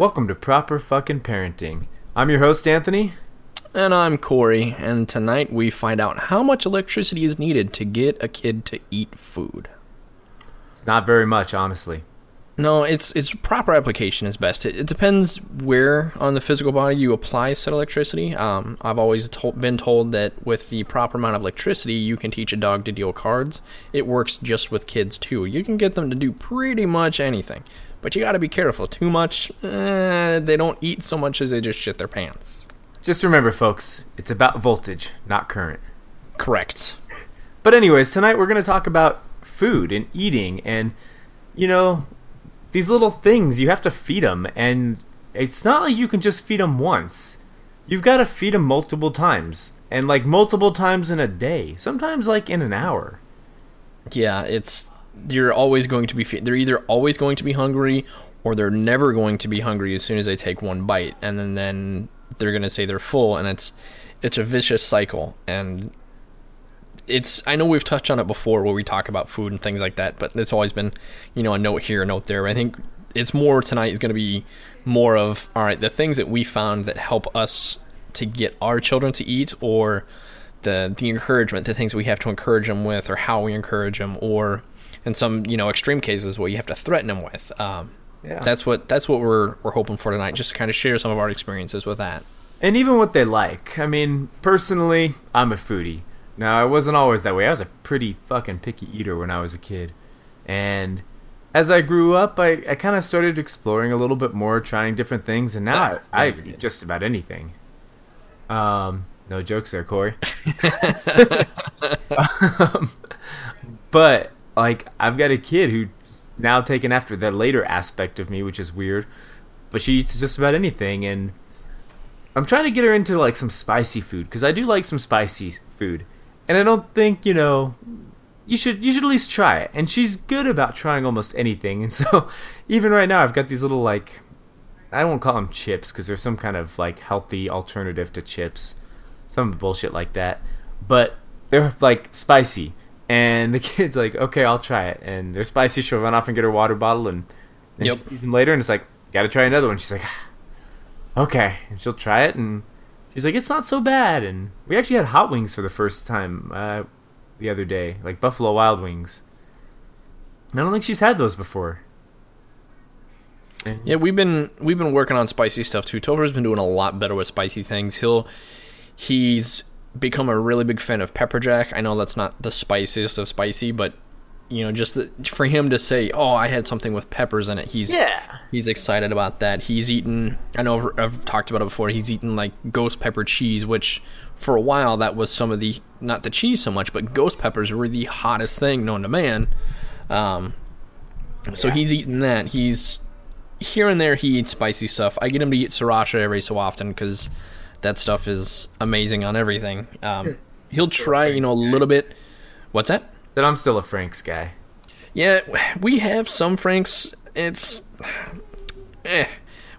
Welcome to Proper Fucking Parenting. I'm your host, Anthony. And I'm Corey, and tonight we find out how much electricity is needed to get a kid to eat food. It's not very much, honestly. No, it's it's proper application is best. It, it depends where on the physical body you apply said electricity. Um, I've always to- been told that with the proper amount of electricity, you can teach a dog to deal cards. It works just with kids too. You can get them to do pretty much anything, but you got to be careful. Too much, eh, they don't eat so much as they just shit their pants. Just remember, folks, it's about voltage, not current. Correct. But, anyways, tonight we're going to talk about food and eating and, you know, these little things. You have to feed them, and it's not like you can just feed them once. You've got to feed them multiple times, and like multiple times in a day, sometimes like in an hour. Yeah, it's you're always going to be they're either always going to be hungry or they're never going to be hungry as soon as they take one bite and then then they're going to say they're full and it's it's a vicious cycle and it's I know we've touched on it before where we talk about food and things like that, but it's always been, you know, a note here, a note there. I think it's more tonight is going to be more of all right, the things that we found that help us to get our children to eat or the the encouragement, the things we have to encourage them with or how we encourage them or in some, you know, extreme cases what you have to threaten them with. Um, Yeah. that's what that's what we're we're hoping for tonight, just to kind of share some of our experiences with that. and even what they like. I mean, personally, I'm a foodie. Now, I wasn't always that way. I was a pretty fucking picky eater when I was a kid. And as I grew up, I, I kind of started exploring a little bit more, trying different things, and now I, I eat just about anything. Um, no jokes there, Corey. um, but, like, I've got a kid who now taken after the later aspect of me, which is weird. But she eats just about anything, and I'm trying to get her into like some spicy food because I do like some spicy food, and I don't think you know you should you should at least try it. And she's good about trying almost anything, and so even right now I've got these little like I won't call them chips because they're some kind of like healthy alternative to chips, some bullshit like that, but they're like spicy. And the kid's like, okay, I'll try it. And they're spicy. She'll run off and get her water bottle, and then Yep. later, and it's like, gotta try another one. She's like, okay and she'll try it and she's like it's not so bad and we actually had hot wings for the first time uh, the other day like buffalo wild wings And i don't think she's had those before and Yeah, we've been we've been working on spicy stuff too. Topher's been doing a lot better with spicy things. He'll he's become a really big fan of pepper jack. I know that's not the spiciest of spicy, but you know, just the, for him to say, "Oh, I had something with peppers in it," he's yeah he's excited about that. He's eaten. I know I've, talked about it before. He's eaten like ghost pepper cheese, which for a while that was some of the not the cheese so much, but ghost peppers were the hottest thing known to man. Um, so Yeah. he's eating that. He's here and there. He eats spicy stuff. I get him to eat sriracha every so often because that stuff is amazing on everything. Um, he'll try, you know, a little bit. What's that? that i'm still a frank's guy Yeah, we have some Franks. It's eh.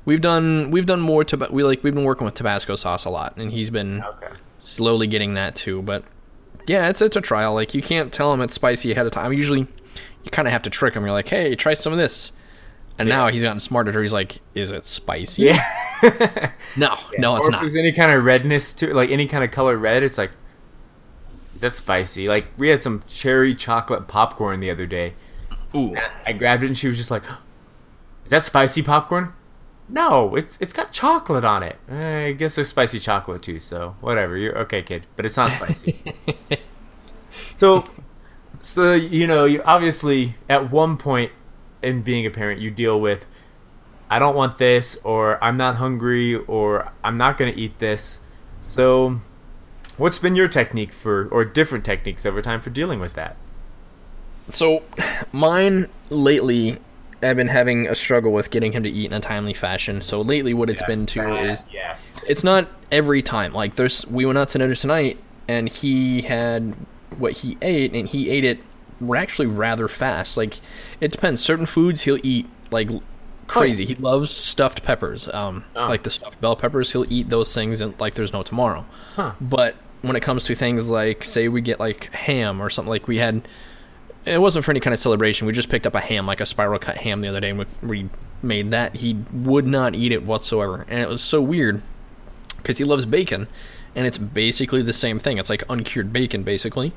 We've done we've done more to we like we've been working with Tabasco sauce a lot, and he's been okay slowly getting that too. But yeah, it's it's a trial. Like you can't tell him it's spicy ahead of time. Usually, you kind of have to trick him. You're like, hey, try some of this. And now he's gotten smarter. He's like, is it spicy? yeah No, no, it's or not. if there's any kind of redness to like any kind of color red it's like is that spicy like we had some cherry chocolate popcorn the other day Ooh, I grabbed it and she was just like, "Is that spicy popcorn?" No, it's it's got chocolate on it. Eh, I guess there's spicy chocolate too, so whatever. You're okay, kid, but it's not spicy. so, so you know, you obviously at one point in being a parent, you deal with, I don't want this, or I'm not hungry, or I'm not gonna eat this. So, what's been your technique for, or different techniques over time for dealing with that? So, mine lately, I've been having a struggle with getting him to eat in a timely fashion. So lately, what it's been to is yes. it's not every time. Like there's, we went out to dinner tonight, and he had what he ate, and he ate it actually rather fast. Like it depends. Certain foods he'll eat like crazy. He loves stuffed peppers, um, Oh. like the stuffed bell peppers. He'll eat those things and like there's no tomorrow. Huh. But when it comes to things like, say, we get like ham or something like we had it wasn't for any kind of celebration. We just picked up a ham, like a spiral cut ham, the other day, and we, we made that. He would not eat it whatsoever, and it was so weird because he loves bacon, and it's basically the same thing. It's like uncured bacon, basically,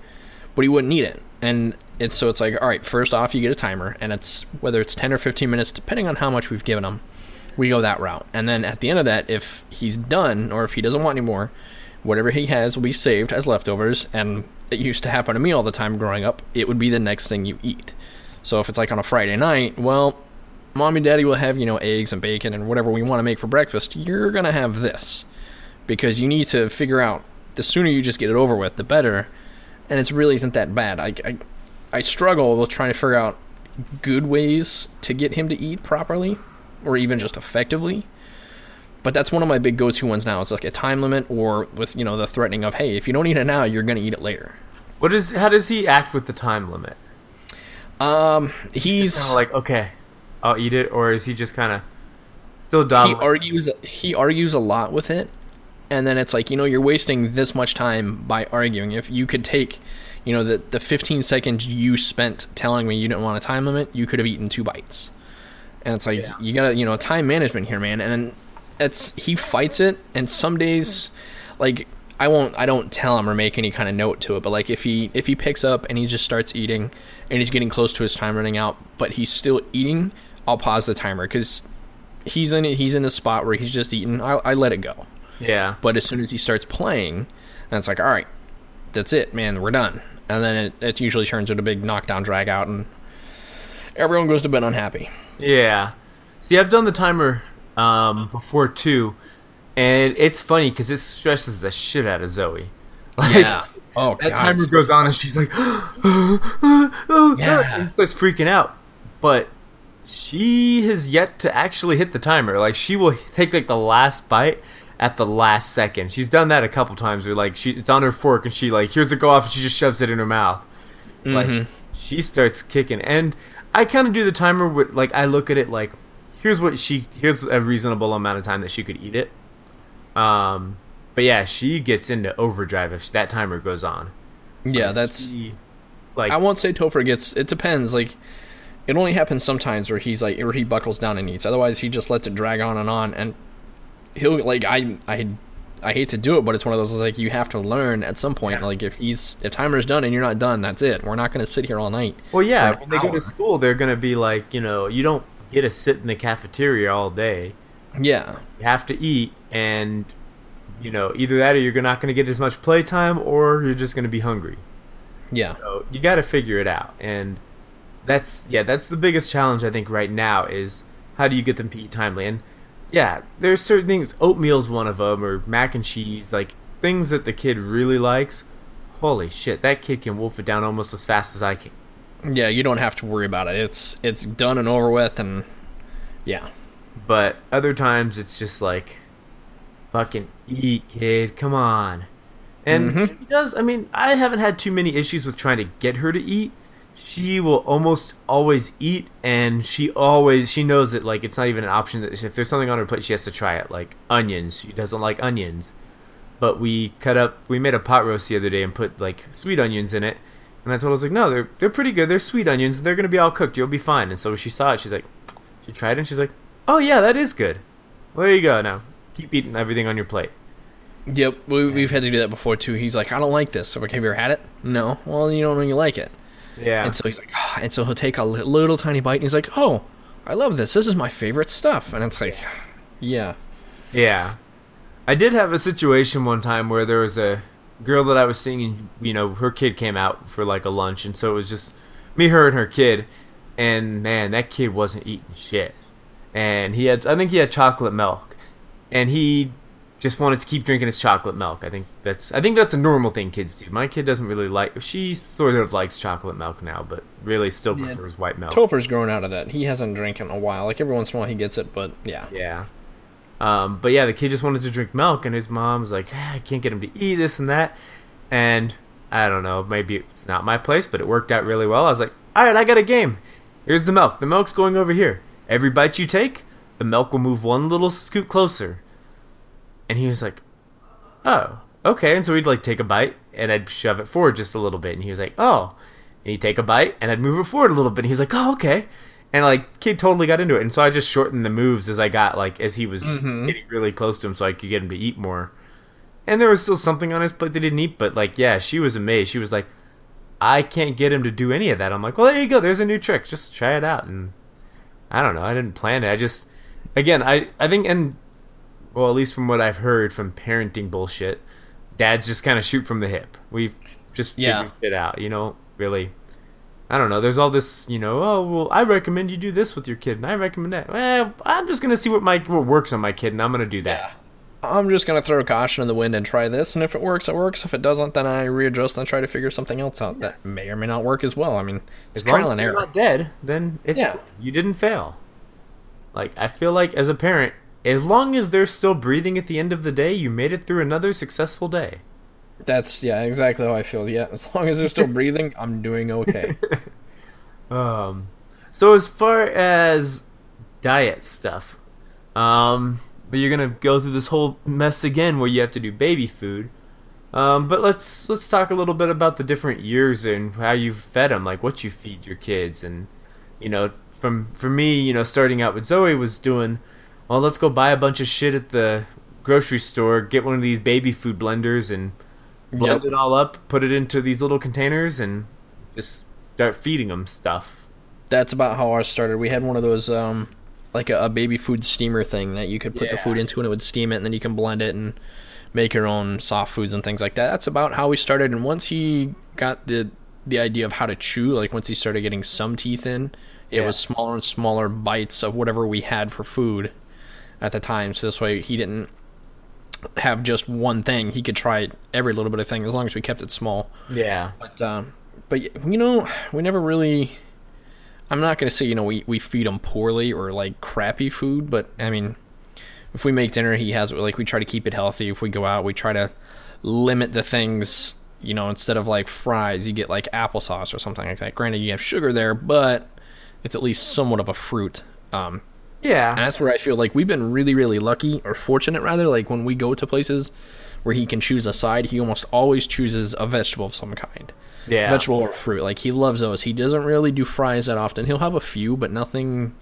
but he wouldn't need it. And it's so it's like, all right, first off, you get a timer, and it's whether it's ten or fifteen minutes, depending on how much we've given him. We go that route, and then at the end of that, if he's done or if he doesn't want any more, whatever he has will be saved as leftovers. And it used to happen to me all the time growing up. It would be the next thing you eat. So if it's like on a Friday night, well, mom and daddy will have you know eggs and bacon and whatever we want to make for breakfast. You're gonna have this because you need to figure out the sooner you just get it over with, the better. And it really isn't that bad. I, I, I struggle with trying to figure out good ways to get him to eat properly or even just effectively. But that's one of my big go-to ones now. It's like a time limit or with, you know, the threatening of, hey, if you don't eat it now, you're going to eat it later. What is? How does he act with the time limit? Um, he's like, okay, I'll eat it, or is he just kind of still he argues he argues a lot with it and then it's like you know you're wasting this much time by arguing. If you could take you know the the 15 seconds you spent telling me you didn't want a time limit you could have eaten two bites. And it's like Yeah. you gotta you know time management here man. And it's he fights it. And some days like i won't i don't tell him or make any kind of note to it. But like if he if he picks up and he just starts eating and he's getting close to his time running out but he's still eating i'll pause the timer. Because he's in it he's in a spot where he's just eating. I, I let it go yeah, but as soon as he starts playing, then it's like, all right, that's it, man, we're done. And then it, it usually turns into a big knockdown drag out, and everyone goes to bed unhappy. yeah. See, I've done the timer um, before too, and it's funny because it stresses the shit out of Zoe. Like, Oh, That God. timer goes on, and she's like, oh, Yeah. and starts freaking out. But she has yet to actually hit the timer. Like she will take like the last bite at the last second. She's done that a couple times. Where like she, it's on her fork, and she like hears it go off, and she just shoves it in her mouth. Like she starts kicking, and I kind of do the timer with like I look at it like, here's what she, here's a reasonable amount of time that she could eat it. Um, but yeah, she gets into overdrive if that timer goes on. yeah, that's. She, like I won't say Topher gets. It depends. Like, it only happens sometimes where he's like, where he buckles down and eats. Otherwise, he just lets it drag on and on, and he'll like I I. I hate to do it, but it's one of those like you have to learn at some point. Yeah. Like if he's if timer's done and you're not done, that's it. We're not going to sit here all night. Well, yeah, when they go to school, they're gonna be like, you know, you don't get to sit in the cafeteria all day. Yeah, You have to eat, and you know, either that or you're not gonna get as much playtime, or you're just gonna be hungry. yeah. So you got to figure it out, and that's yeah, that's the biggest challenge I think right now is how do you get them to eat timely? And yeah, there's certain things. Oatmeal's one of them, or mac and cheese, like things that the kid really likes. Holy shit, that kid can wolf it down almost as fast as I can. Yeah, you don't have to worry about it. It's it's done and over with, and yeah, But other times it's just like, fucking eat, kid, come on. And Mhm. he does. I mean, I haven't had too many issues with trying to get her to eat. She will almost always eat, and she always she knows that like it's not even an option. That if there's something on her plate, she has to try it. Like onions, she doesn't like onions. But we cut up. We made a pot roast the other day and put like sweet onions in it. And I told her, I was like, no, they're they're pretty good. They're sweet onions. They're gonna be all cooked. You'll be fine. And so she saw it, she's like, she tried it, and she's like, oh yeah, that is good. Well, there you go. Now keep eating everything on your plate. yep. We, we've had to do that before too. He's like, I don't like this. So like, have you ever had it? No. Well, you don't you like it. Yeah. And so he's like, ah, and so he'll take a li- little tiny bite, and he's like, oh, I love this. This is my favorite stuff. And it's like, yeah, Yeah. I did have a situation one time where there was a girl that I was seeing, and, you know, her kid came out for like a lunch, and so it was just me, her, and her kid. And man, that kid wasn't eating shit. And he had, I think he had chocolate milk. And he just wanted to keep drinking his chocolate milk. I think that's, I think that's a normal thing kids do. My kid doesn't really like, she sort of likes chocolate milk now, but really still Yeah. prefers white milk. Topher's grown out of that. He hasn't drank in a while. Like every once in a while he gets it, but yeah, Yeah. Um, but yeah, the kid just wanted to drink milk, and his mom's like, "Ah, I can't get him to eat this and that. And I don't know, maybe it's not my place, but it worked out really well. I was like, all right, I got a game. Here's the milk. The milk's going over here. Every bite you take, the milk will move one little scoot closer. And he was like, oh, okay. And so we'd like take a bite, and I'd shove it forward just a little bit, and he was like, oh. and he'd take a bite, and I'd move it forward a little bit. And he's like, "Oh, okay," and like kid totally got into it. And so I just shortened the moves as I got like as he was Mhm. getting really close to him, so I could get him to eat more. And there was still something on his plate they didn't eat, but like, yeah, she was amazed. She was like, "I can't get him to do any of that." I'm like, "Well, there you go. There's a new trick. Just try it out." And I don't know. I didn't plan it. I just, again, I I think, and well, at least from what I've heard from parenting bullshit, dads just kind of shoot from the hip. We've just figured Yeah. it out. You know, really. I don't know. There's all this, you know. Oh well, I recommend you do this with your kid, and I recommend that. Well, I'm just gonna see what my what works on my kid, and I'm gonna do that. I'm just gonna throw caution in the wind and try this, and if it works, it works. If it doesn't, then I readjust and try to figure something else out that may or may not work as well. I mean, it's As trial and you're error. not dead, then it's Yeah. you didn't fail. Like I feel like as a parent, as long as they're still breathing at the end of the day, you made it through another successful day. That's yeah, exactly how I feel. Yeah, as long as they're still breathing, I'm doing okay. Um, so as far as diet stuff, um, but you're gonna go through this whole mess again where you have to do baby food. Um, but let's let's talk a little bit about the different years and how you've fed them, like what you feed your kids, and you know, from for me, you know, starting out with Zoe was doing, well, let's go buy a bunch of shit at the grocery store, get one of these baby food blenders, and blend Yep. it all up, put it into these little containers, and just start feeding them stuff. That's about how ours started. We had one of those um like a, a baby food steamer thing that you could put the food into and it would steam it and then you can blend it and make your own soft foods and things like that. That's about how we started and once he got the the idea of how to chew, like once he started getting some teeth in, it Yeah. was smaller and smaller bites of whatever we had for food at the time. So this way he didn't have just one thing. He could try every little bit of thing as long as we kept it small. Yeah. But um, but you know, we never really. I'm not gonna say you know we we feed him poorly or like crappy food, but I mean, if we make dinner, he has like we try to keep it healthy. If we go out, we try to limit the things. You know, instead of like fries, you get like applesauce or something like that. Granted, you have sugar there, but it's at least somewhat of a fruit. Um, and Yeah. that's where I feel like we've been really, really lucky or fortunate rather. Like when we go to places where he can choose a side, he almost always chooses a vegetable of some kind Yeah. vegetable or fruit. Like he loves those. He doesn't really do fries that often. He'll have a few, but nothing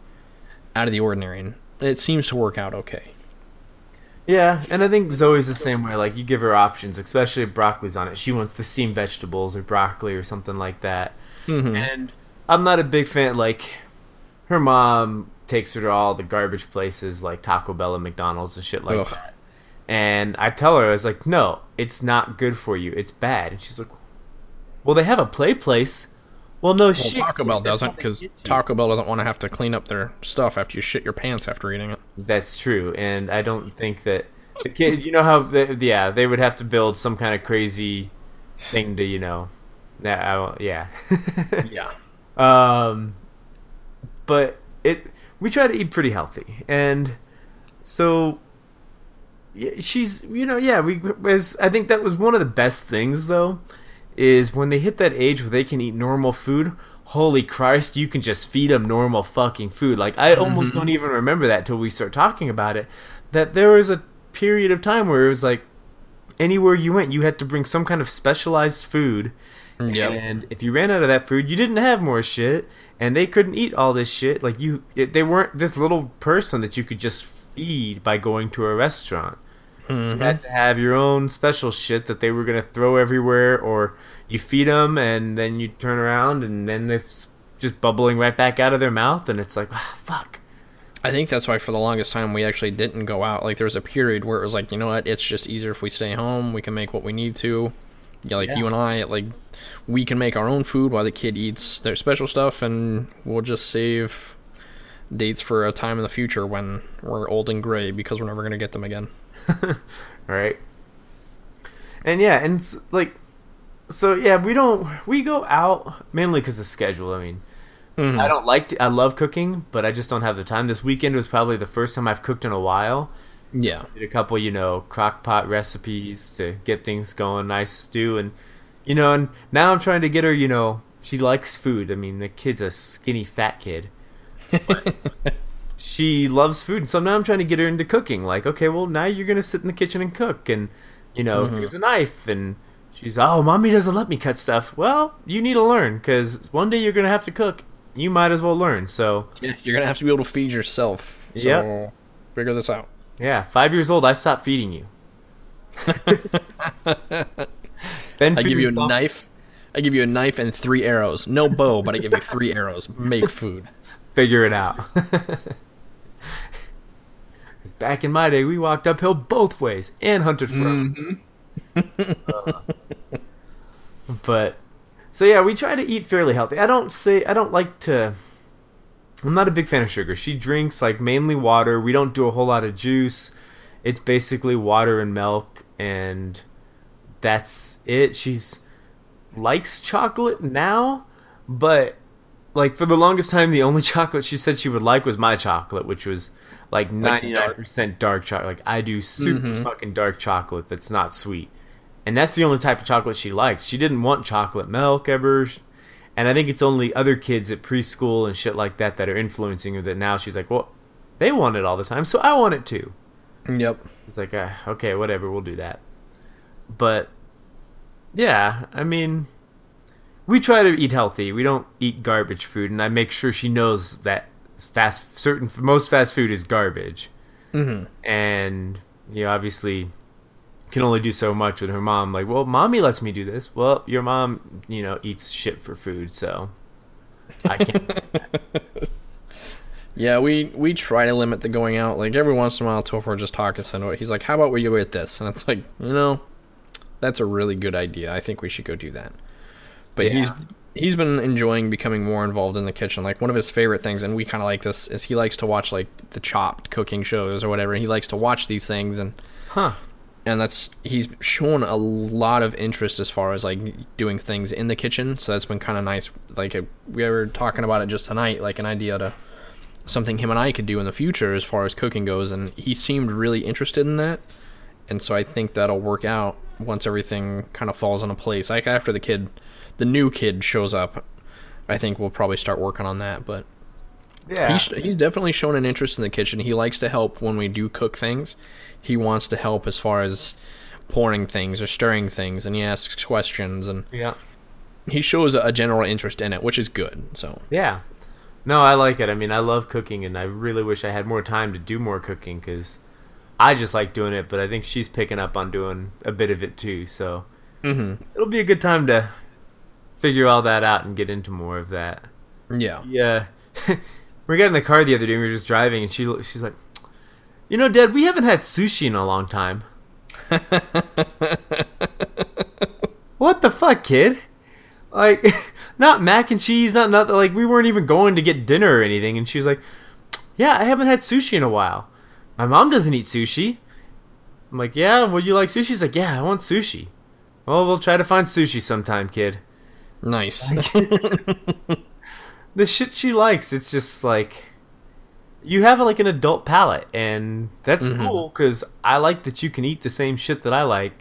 out of the ordinary. And it seems to work out okay. Yeah, and I think Zoe's the same way. Like you give her options, especially if broccoli's on it. She wants the steamed vegetables or broccoli or something like that. Mhm. And I'm not a big fan. Like her mom takes her to all the garbage places like Taco Bell and McDonald's and shit like Ugh. that. And I tell her, I was like, no, it's not good for you. It's bad. And she's like, well, they have a play place. Well, no Well, shit. Taco Bell doesn't because. Taco Bell doesn't want to have to clean up their stuff after you shit your pants after eating it. That's true, and I don't think that the kid. You know how? The, yeah, they would have to build some kind of crazy thing to, you know. That I, yeah. Yeah. Um, but it we try to eat pretty healthy, and so she's you know yeah we was I think that was one of the best things though is when they hit that age where they can eat normal food. Holy Christ, you can just feed them normal fucking food. Like I almost mm-hmm. don't even remember that till we start talking about it. That there was a period of time where it was like anywhere you went, you had to bring some kind of specialized food. Yep. And if you ran out of that food, you didn't have more shit, and they couldn't eat all this shit. Like you, it, they weren't this little person that you could just feed by going to a restaurant. You had to have your own special shit that they were gonna throw everywhere, or you feed them and then you turn around and then it's just bubbling right back out of their mouth, and it's like, ah, fuck. I think that's why for the longest time we actually didn't go out. Like there was a period where it was like, you know what, it's just easier if we stay home. We can make what we need to. Yeah, like Yeah. you and I, like we can make our own food while the kid eats their special stuff, and we'll just save dates for a time in the future when we're old and gray because we're never gonna get them again. right? And yeah, and like, so yeah, we don't we go out mainly because of schedule. I mean, Mhm. I don't like to. I love cooking, but I just don't have the time. This weekend was probably the first time I've cooked in a while. Yeah, Did a couple, you know, crock pot recipes to get things going, nice stew, and you know, and now I'm trying to get her. You know, she likes food. I mean, the kid's a skinny fat kid. she loves food, and so now I'm trying to get her into cooking. Like, okay, well, now you're gonna sit in the kitchen and cook, and you know, Mhm. here's a knife, and She's oh, mommy doesn't let me cut stuff. Well, you need to learn because one day you're gonna have to cook. You might as well learn. So Yeah, you're gonna have to be able to feed yourself. So Yep. figure this out. yeah, five years old, I stopped feeding you. I give you a knife. I give you a knife and three arrows. No bow, but I give you three arrows. Make food. Figure it out. Back in my day, we walked uphill both ways and hunted from. Mm-hmm. Uh, but so yeah, we try to eat fairly healthy. I don't say I don't like to. I'm not a big fan of sugar. She drinks like mainly water. We don't do a whole lot of juice. It's basically water and milk, and that's it. She's likes chocolate now, but like for the longest time, the only chocolate she said she would like was my chocolate, which was like ninety dark. nine percent dark chocolate. Like I do super Mhm. fucking dark chocolate that's not sweet, and that's the only type of chocolate she liked. She didn't want chocolate milk ever, and I think it's only other kids at preschool and shit like that that are influencing her. That now she's like, well, they want it all the time, so I want it too. Yep. It's like, uh, okay, whatever, we'll do that. But yeah, I mean, we try to eat healthy. We don't eat garbage food, and I make sure she knows that fast certain most fast food is garbage. Mm-hmm. And you know, obviously, can only do so much with her mom. Like, well, mommy lets me do this. Well, your mom, you know, eats shit for food, so I can't. Yeah, we we try to limit the going out. Like every once in a while, Topher just talk us into it. He's like, "How about we go at this?" And it's like, you know, that's a really good idea. I think we should go do that. But he's he's been enjoying becoming more involved in the kitchen. Like one of his favorite things, and we kind of like this, is he likes to watch like the Chopped cooking shows or whatever. He likes to watch these things, and huh? and that's he's shown a lot of interest as far as like doing things in the kitchen. So that's been kind of nice. Like we were talking about it just tonight, like an idea to something him and I could do in the future as far as cooking goes, and he seemed really interested in that. And so I think that'll work out once everything kind of falls into place. Like after the kid, the new kid shows up, I think we'll probably start working on that. But Yeah. He's, he's definitely shown an interest in the kitchen. He likes to help when we do cook things. He wants to help as far as pouring things or stirring things, and he asks questions, and yeah. he shows a general interest in it, which is good. So Yeah. No, I like it. I mean, I love cooking, and I really wish I had more time to do more cooking because I just like doing it. But I think she's picking up on doing a bit of it too. So Mhm. it'll be a good time to figure all that out and get into more of that. yeah, Yeah. we got in the car the other day. and We were just driving, and she she's like, "You know, Dad, we haven't had sushi in a long time." what the fuck, kid? Like, not mac and cheese, not nothing. Like, we weren't even going to get dinner or anything. And she was like, "Yeah, I haven't had sushi in a while. My mom doesn't eat sushi." I'm like, "Yeah, would you like sushi?" She's like, "Yeah, I want sushi." Well, we'll try to find sushi sometime, kid nice. the shit she likes it's just like you have like an adult palate and that's Mhm. cool because i like that you can eat the same shit that i like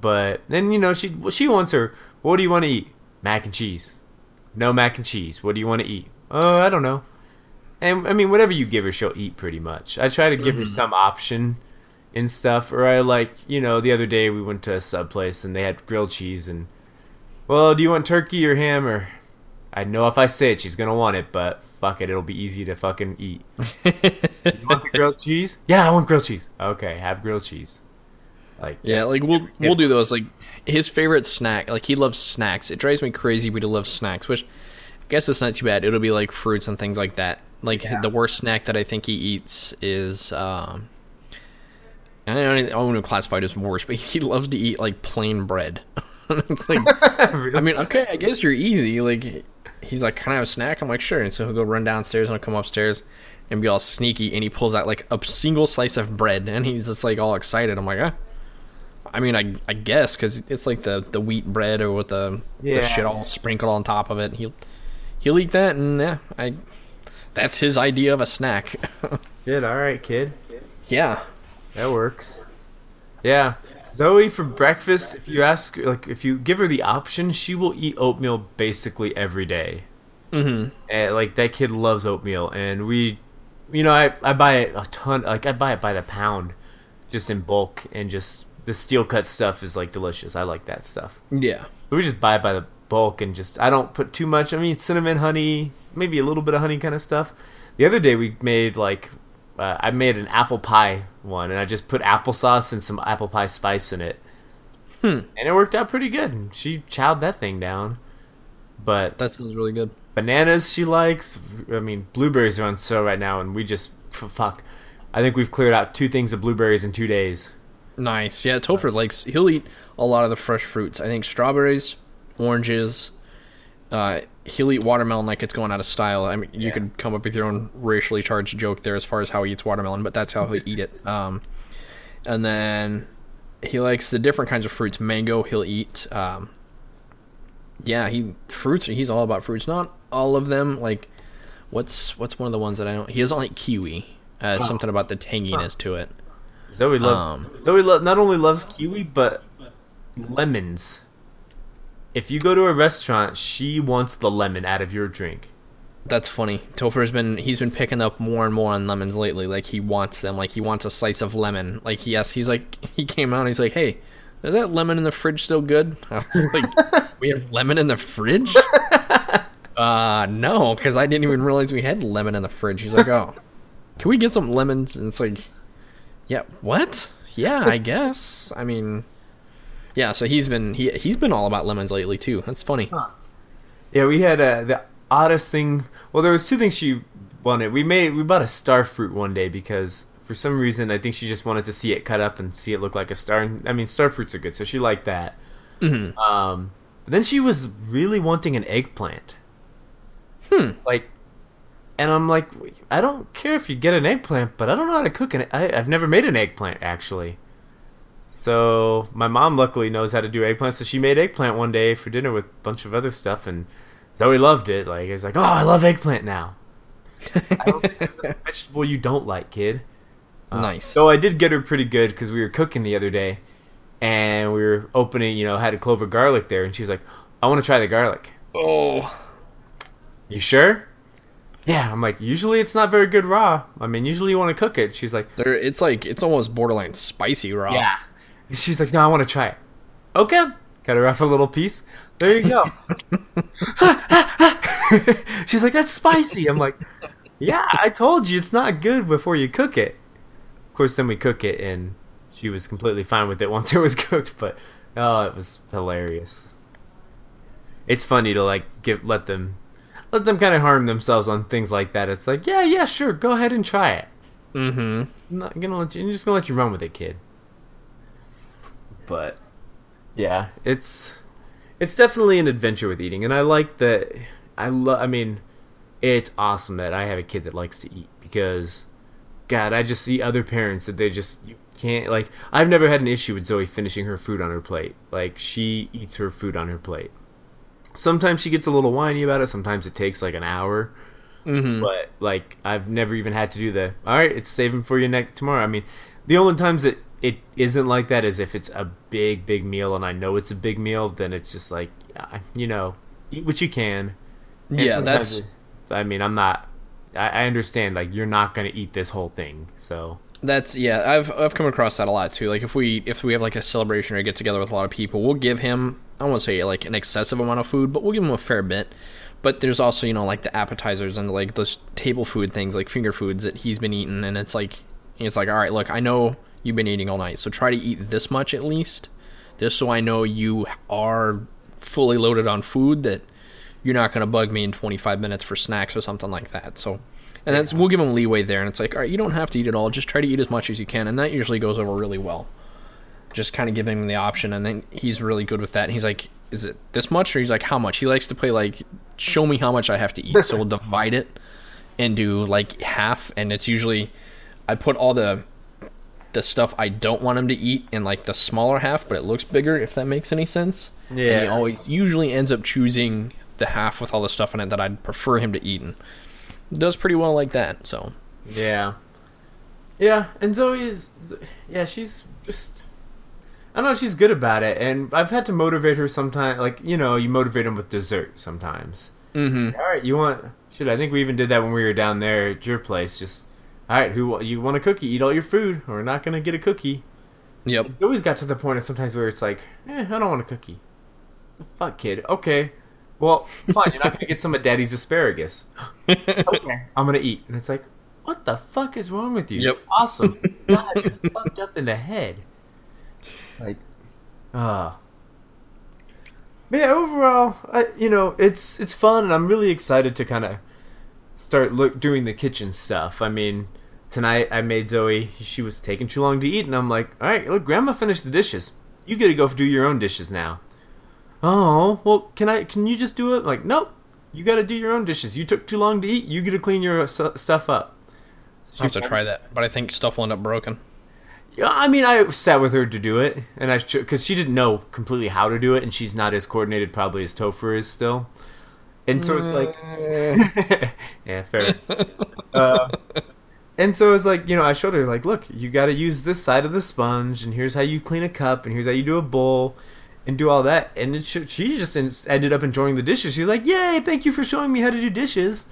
but then you know she she wants her what do you want to eat mac and cheese no mac and cheese what do you want to eat oh i don't know and i mean whatever you give her she'll eat pretty much i try to give her mm-hmm. some option and stuff or i like you know the other day we went to a sub place and they had grilled cheese and well do you want turkey or ham or I know if I say it, she's gonna want it, but fuck it, it'll be easy to fucking eat. you want the grilled cheese? Yeah, I want grilled cheese. Okay, have grilled cheese. Like, yeah, like we'll we'll do those. Like his favorite snack, like he loves snacks. It drives me crazy, We he loves snacks, which I guess it's not too bad. It'll be like fruits and things like that. Like Yeah. the worst snack that I think he eats is um. I don't I wouldn't classify it as worst, but he loves to eat like plain bread. it's like I mean, okay, I guess you're easy. Like, he's like, "Can I have a snack?" I'm like, "Sure." And so he'll go run downstairs and I'll come upstairs and be all sneaky, and he pulls out like a single slice of bread, and he's just like all excited. I'm like, "Ah." I mean, I I guess because it's like the the wheat bread or with the Yeah. the shit all sprinkled on top of it. He'll he'll eat that, and yeah, I that's his idea of a snack. Good, alright, kid. yeah. That works. Yeah. Zoe for breakfast, if you ask like if you give her the option, she will eat oatmeal basically every day. Mm-hmm. And like that kid loves oatmeal and we you know, I, I buy it a ton like I buy it by the pound just in bulk and just the steel cut stuff is like delicious. I like that stuff. Yeah. We just buy it by the bulk and just I don't put too much. I mean, cinnamon, honey, maybe a little bit of honey kind of stuff. The other day we made like uh, I made an apple pie one, and I just put applesauce and some apple pie spice in it, Hmm. and it worked out pretty good. She chowed that thing down. But That sounds really good. bananas she likes. I mean, blueberries are on sale right now, and we just fuck. I think we've cleared out two things of blueberries in two days. Nice. Yeah, Topher likes he'll eat a lot of the fresh fruits. I think strawberries, oranges, uh, he'll eat watermelon like it's going out of style. I mean, you Yeah. could come up with your own racially charged joke there as far as how he eats watermelon, but that's how he'll eat it. Um, and then he likes the different kinds of fruits. Mango, he'll eat. Um, yeah, he fruits. He's all about fruits. Not all of them. Like, what's what's one of the ones that I don't? He doesn't like kiwi. Uh, Something about the tanginess to it. Zoe loves Um, Zoe lo- not only loves kiwi but lemons. If you go to a restaurant, she wants the lemon out of your drink. That's funny. Topher's been he's been picking up more and more on lemons lately. Like he wants them. Like he wants a slice of lemon. Like yes, he's like he came out. and He's like, hey, is that lemon in the fridge still good? I was like, we have lemon in the fridge? Uh no, because I didn't even realize we had lemon in the fridge. He's like, oh, can we get some lemons? And it's like, yeah, what? Yeah, I guess. I mean, yeah. So he's been he he's been all about lemons lately too. That's funny. Yeah, we had uh, the oddest thing. Well, there was two things she wanted. We made we bought a star fruit one day because for some reason I think she just wanted to see it cut up and see it look like a star. And, I mean, star fruits are good, so she liked that. Mhm. Um, but then she was really wanting an eggplant. Hmm. Like, and I'm like, I don't care if you get an eggplant, but I don't know how to cook an. I, I've never made an eggplant actually. So my mom luckily knows how to do eggplant, so she made eggplant one day for dinner with a bunch of other stuff, and Zoe loved it. Like, it's like, oh, I love eggplant now. I don't think there's a vegetable you don't like, kid. Uh, Nice. So I did get her pretty good because we were cooking the other day, and we were opening, you know, had a clove of garlic there, and she's like, I want to try the garlic. Oh, You sure? Yeah, I'm like, usually it's not very good raw. I mean, usually you want to cook it. She's like, there. It's like it's almost borderline spicy raw. yeah. And she's like, no, I want to try it. Okay. Cut her off a little piece. There you go. she's like, that's spicy. I'm like, yeah, I told you it's not good before you cook it. Of course, then we cook it, and she was completely fine with it once it was cooked. But oh, it was hilarious. It's funny to like give let them let them kind of harm themselves on things like that. It's like, yeah, yeah, sure, go ahead and try it. Mm-hmm. I'm not gonna let you. I'm just gonna let you run with it, kid. But yeah, it's it's definitely an adventure with eating, and I like that. I love. I mean, it's awesome that I have a kid that likes to eat because, God, I just see other parents that they just you can't like. I've never had an issue with Zoe finishing her food on her plate. Like she eats her food on her plate. Sometimes she gets a little whiny about it. Sometimes it takes like an hour Mm-hmm. but like I've never even had to do the all right, it's saving for you next tomorrow. I mean, the only times that it isn't like that as if it's a big big meal and I know it's a big meal, then it's just like you know, eat what you can. And Yeah, that's it- I mean, I'm not. I, I understand like you're not gonna eat this whole thing, so that's yeah. I've I've come across that a lot too. Like if we if we have like a celebration or a get together with a lot of people, we'll give him I won't say like an excessive amount of food, but we'll give him a fair bit. But there's also you know like the appetizers and like those table food things like finger foods that he's been eating, and it's like it's like all right, look, I know you've been eating all night, so try to eat this much at least, just so I know you are fully loaded on food that you're not going to bug me in 25 minutes for snacks or something like that. So, and that's we'll give him leeway there, and it's like, all right, you don't have to eat it all. Just try to eat as much as you can, and that usually goes over really well. Just kind of giving him the option, and then he's really good with that. And he's like, "Is it this much?" Or he's like, "How much?" He likes to play like, "Show me how much I have to eat." so we'll divide it into like half, and it's usually I put all the the stuff I don't want him to eat in like the smaller half, but it looks bigger. If that makes any sense. Yeah. And he always usually ends up choosing the half with all the stuff in it that I'd prefer him to eat, and does pretty well like that. So Yeah. Yeah, and Zoe is yeah, she's just I don't know, she's good about it and I've had to motivate her sometimes like, you know, you motivate them with dessert sometimes. mm-hmm. All right, you want shit, I think we even did that when we were down there at your place just all right, who you want a cookie? Eat all your food. or We're not going to get a cookie. Yep. It always got to the point of sometimes where it's like, eh, I don't want a cookie. Fuck, kid. Okay. Well, fine. You're not gonna get some of Daddy's asparagus. okay. I'm gonna eat, and it's like, what the fuck is wrong with you? Yep. Awesome. God, you're fucked up in the head. Like, ah. But yeah, overall, I, you know, it's it's fun, and I'm really excited to kind of start look doing the kitchen stuff. I mean, tonight I made Zoe. She was taking too long to eat, and I'm like, all right, look, Grandma finished the dishes. You get to go do your own dishes now. Oh, well, can I? Can you just do it? Like, nope. You got to do your own dishes. You took too long to eat. You get to clean your su- stuff up. I have to try that, but I think stuff will end up broken. Yeah, I mean, I sat with her to do it, and I because she didn't know completely how to do it, and she's not as coordinated probably as Topher is still, and so it's like, yeah, fair. uh, and so it's like you know, I showed her like, look, you got to use this side of the sponge, and here's how you clean a cup, and here's how you do a bowl, and do all that, and it, she, she just en- ended up enjoying the dishes. She's like, yay, thank you for showing me how to do dishes.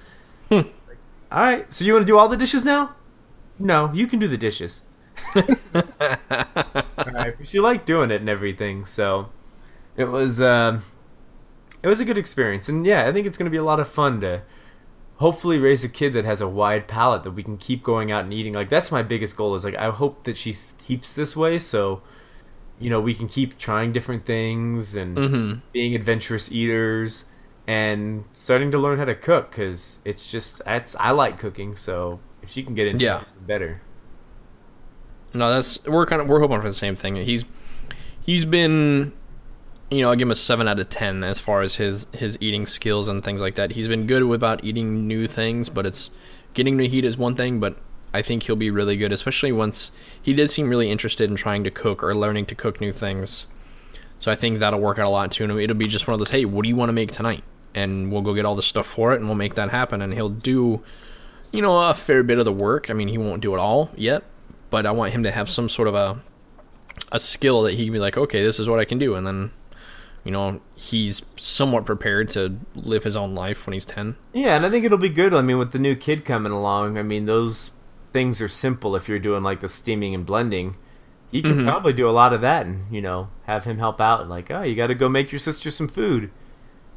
all right, so you want to do all the dishes now? No, you can do the dishes. Alright, she liked doing it and everything, so it was uh, it was a good experience, and yeah, I think it's going to be a lot of fun to hopefully raise a kid that has a wide palate that we can keep going out and eating. Like that's my biggest goal is like I hope that she keeps this way, so you know we can keep trying different things and Mm-hmm. being adventurous eaters and starting to learn how to cook because it's just it's I like cooking, so if she can get into Yeah. it, better. No, that's we're kind of we're hoping for the same thing. He's he's been, you know, I'll give him a seven out of ten as far as his his eating skills and things like that. He's been good about eating new things, but it's getting to heat is one thing. But I think he'll be really good, especially once he did seem really interested in trying to cook or learning to cook new things. So I think that'll work out a lot too. And it'll be just one of those, hey, what do you want to make tonight? And we'll go get all the stuff for it, and we'll make that happen. And he'll do, you know, a fair bit of the work. I mean, he won't do it all yet, but I want him to have some sort of a a skill that he can be like, okay, this is what I can do, and then, you know, he's somewhat prepared to live his own life when he's ten. Yeah, and I think it'll be good. I mean, with the new kid coming along, I mean, those things are simple if you're doing like the steaming and blending. You can Mhm. probably do a lot of that and, you know, have him help out. Like, oh, you got to go make your sister some food.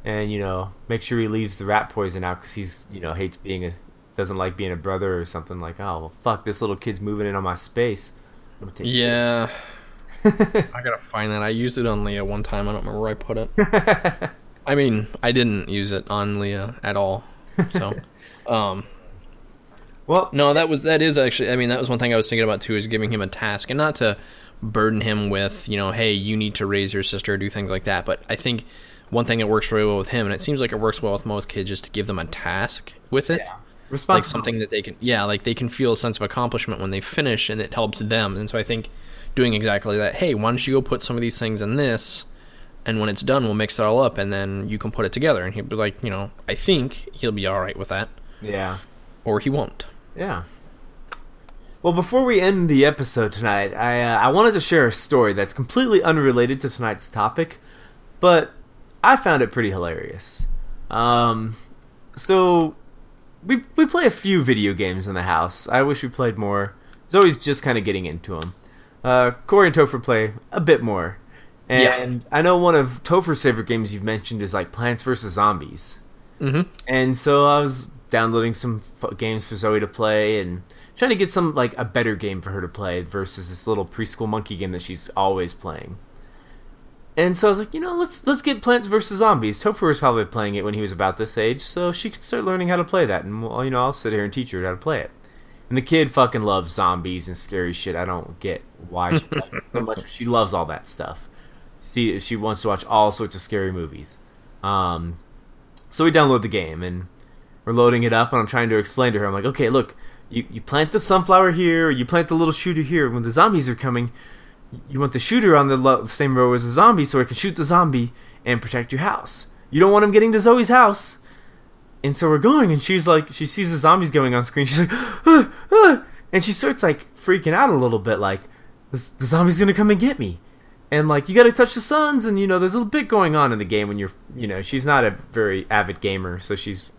And, you know, make sure he leaves the rat poison out because he's, you know, hates being a, doesn't like being a brother or something like, oh, well, fuck, this little kid's moving in on my space. I'm gonna take Yeah, I gotta find that. I used it on Leah one time. I don't remember where I put it. I mean, I didn't use it on Leah at all. So, um, well, no, that was that is actually. I mean, that was one thing I was thinking about too, is giving him a task and not to burden him with, you know, hey, you need to raise your sister, or do things like that. But I think one thing that works really well with him, and it seems like it works well with most kids, is to give them a task with it. yeah. Like something that they can, yeah, like they can feel a sense of accomplishment when they finish, and it helps them. And so I think doing exactly that. Hey, why don't you go put some of these things in this, and when it's done, we'll mix it all up, and then you can put it together. And he'll be like, you know, I think he'll be all right with that, Yeah. or he won't. Yeah. Well, before we end the episode tonight, I uh, I wanted to share a story that's completely unrelated to tonight's topic, but I found it pretty hilarious. Um, so we we play a few video games in the house. I wish we played more. Zoe's just kind of getting into them. Uh, Corey and Topher play a bit more, and I know one of Topher's favorite games you've mentioned is like Plants vs Zombies. Mm-hmm. And so I was downloading some f- games for Zoe to play and trying to get some like a better game for her to play versus this little preschool monkey game that she's always playing. And so I was like, you know, let's let's get Plants vs Zombies. Topher was probably playing it when he was about this age, so she could start learning how to play that, and well, you know, I'll sit here and teach her how to play it. And the kid fucking loves zombies and scary shit. I don't get why she likes so much. She loves all that stuff. She she wants to watch all sorts of scary movies. Um, so we download the game and we're loading it up, and I'm trying to explain to her. I'm like, okay, look, you, you plant the sunflower here, you plant the little shooter here. When the zombies are coming, you want the shooter on the lo- same row as the zombie, so it can shoot the zombie and protect your house. You don't want him getting to Zoe's house. And so we're going, and she's like, she sees the zombies going on screen. She's like, ah, ah, and she starts like freaking out a little bit, like this, the zombie's gonna come and get me. And like you got to touch the suns, and you know there's a little bit going on in the game when you're, you know, she's not a very avid gamer, so she's,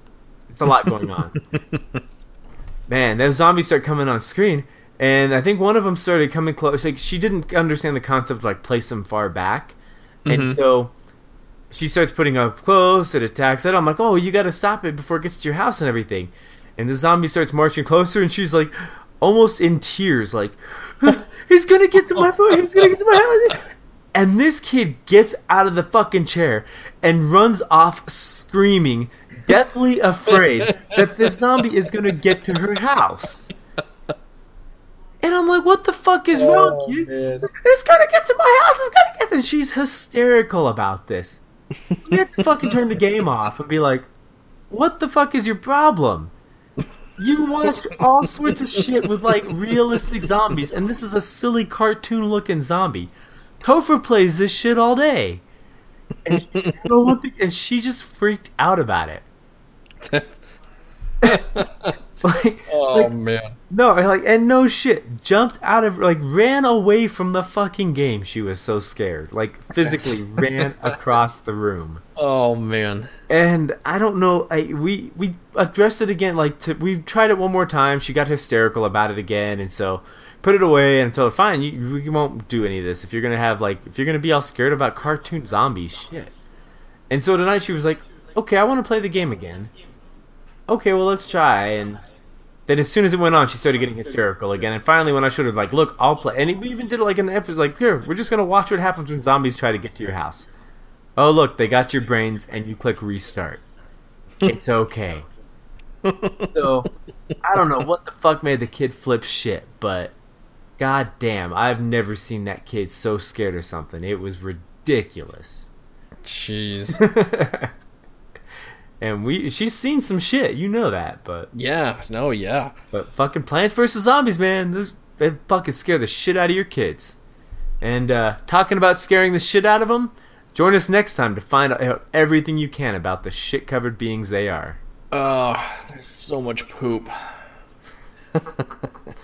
it's a lot going on. Man, those zombies start coming on screen, and I think one of them started coming close. Like she didn't understand the concept of like place them far back, and Mhm. so she starts putting up close. It attacks it. I'm like, oh, you got to stop it before it gets to your house and everything. And the zombie starts marching closer, and she's like, almost in tears, like, he's gonna get to my foot. He's gonna get to my house. And this kid gets out of the fucking chair and runs off screaming, deathly afraid that this zombie is gonna get to her house. I'm like, what the fuck is oh, wrong, kid? It's gonna get to my house. It's gonna get. To... And she's hysterical about this. You have to fucking turn the game off and be like, what the fuck is your problem? You watch all sorts of shit with like realistic zombies, and this is a silly cartoon looking zombie. Topher plays this shit all day. And she, you know what the- and she just freaked out about it. like, Oh like, man. no, and, like, and no shit, jumped out of, like, ran away from the fucking game. She was so scared, like, physically ran across the room. Oh man. And I don't know, I we we addressed it again. Like, to, we tried it one more time. She got hysterical about it again, and so put it away and told her, fine, you, we won't do any of this if you're gonna have like if you're gonna be all scared about cartoon zombies, shit. And so tonight she was like, okay, I want to play the game again. Okay, well let's try. And then as soon as it went on, she started getting hysterical again. And finally, when I showed her, like, look, I'll play. And we even did it like in the episode, like, here, we're just gonna watch what happens when zombies try to get to your house. Oh, look, they got your brains, and you click restart. It's okay. so, I don't know what the fuck made the kid flip shit, but god damn, I've never seen that kid so scared of something. It was ridiculous. Jeez. and we she's seen some shit, you know that, but Yeah. No. Yeah. but fucking Plants vs Zombies, man, this they fucking scare the shit out of your kids. And uh, talking about scaring the shit out of them, join us next time to find out everything you can about the shit covered beings they are. Oh, there's so much poop.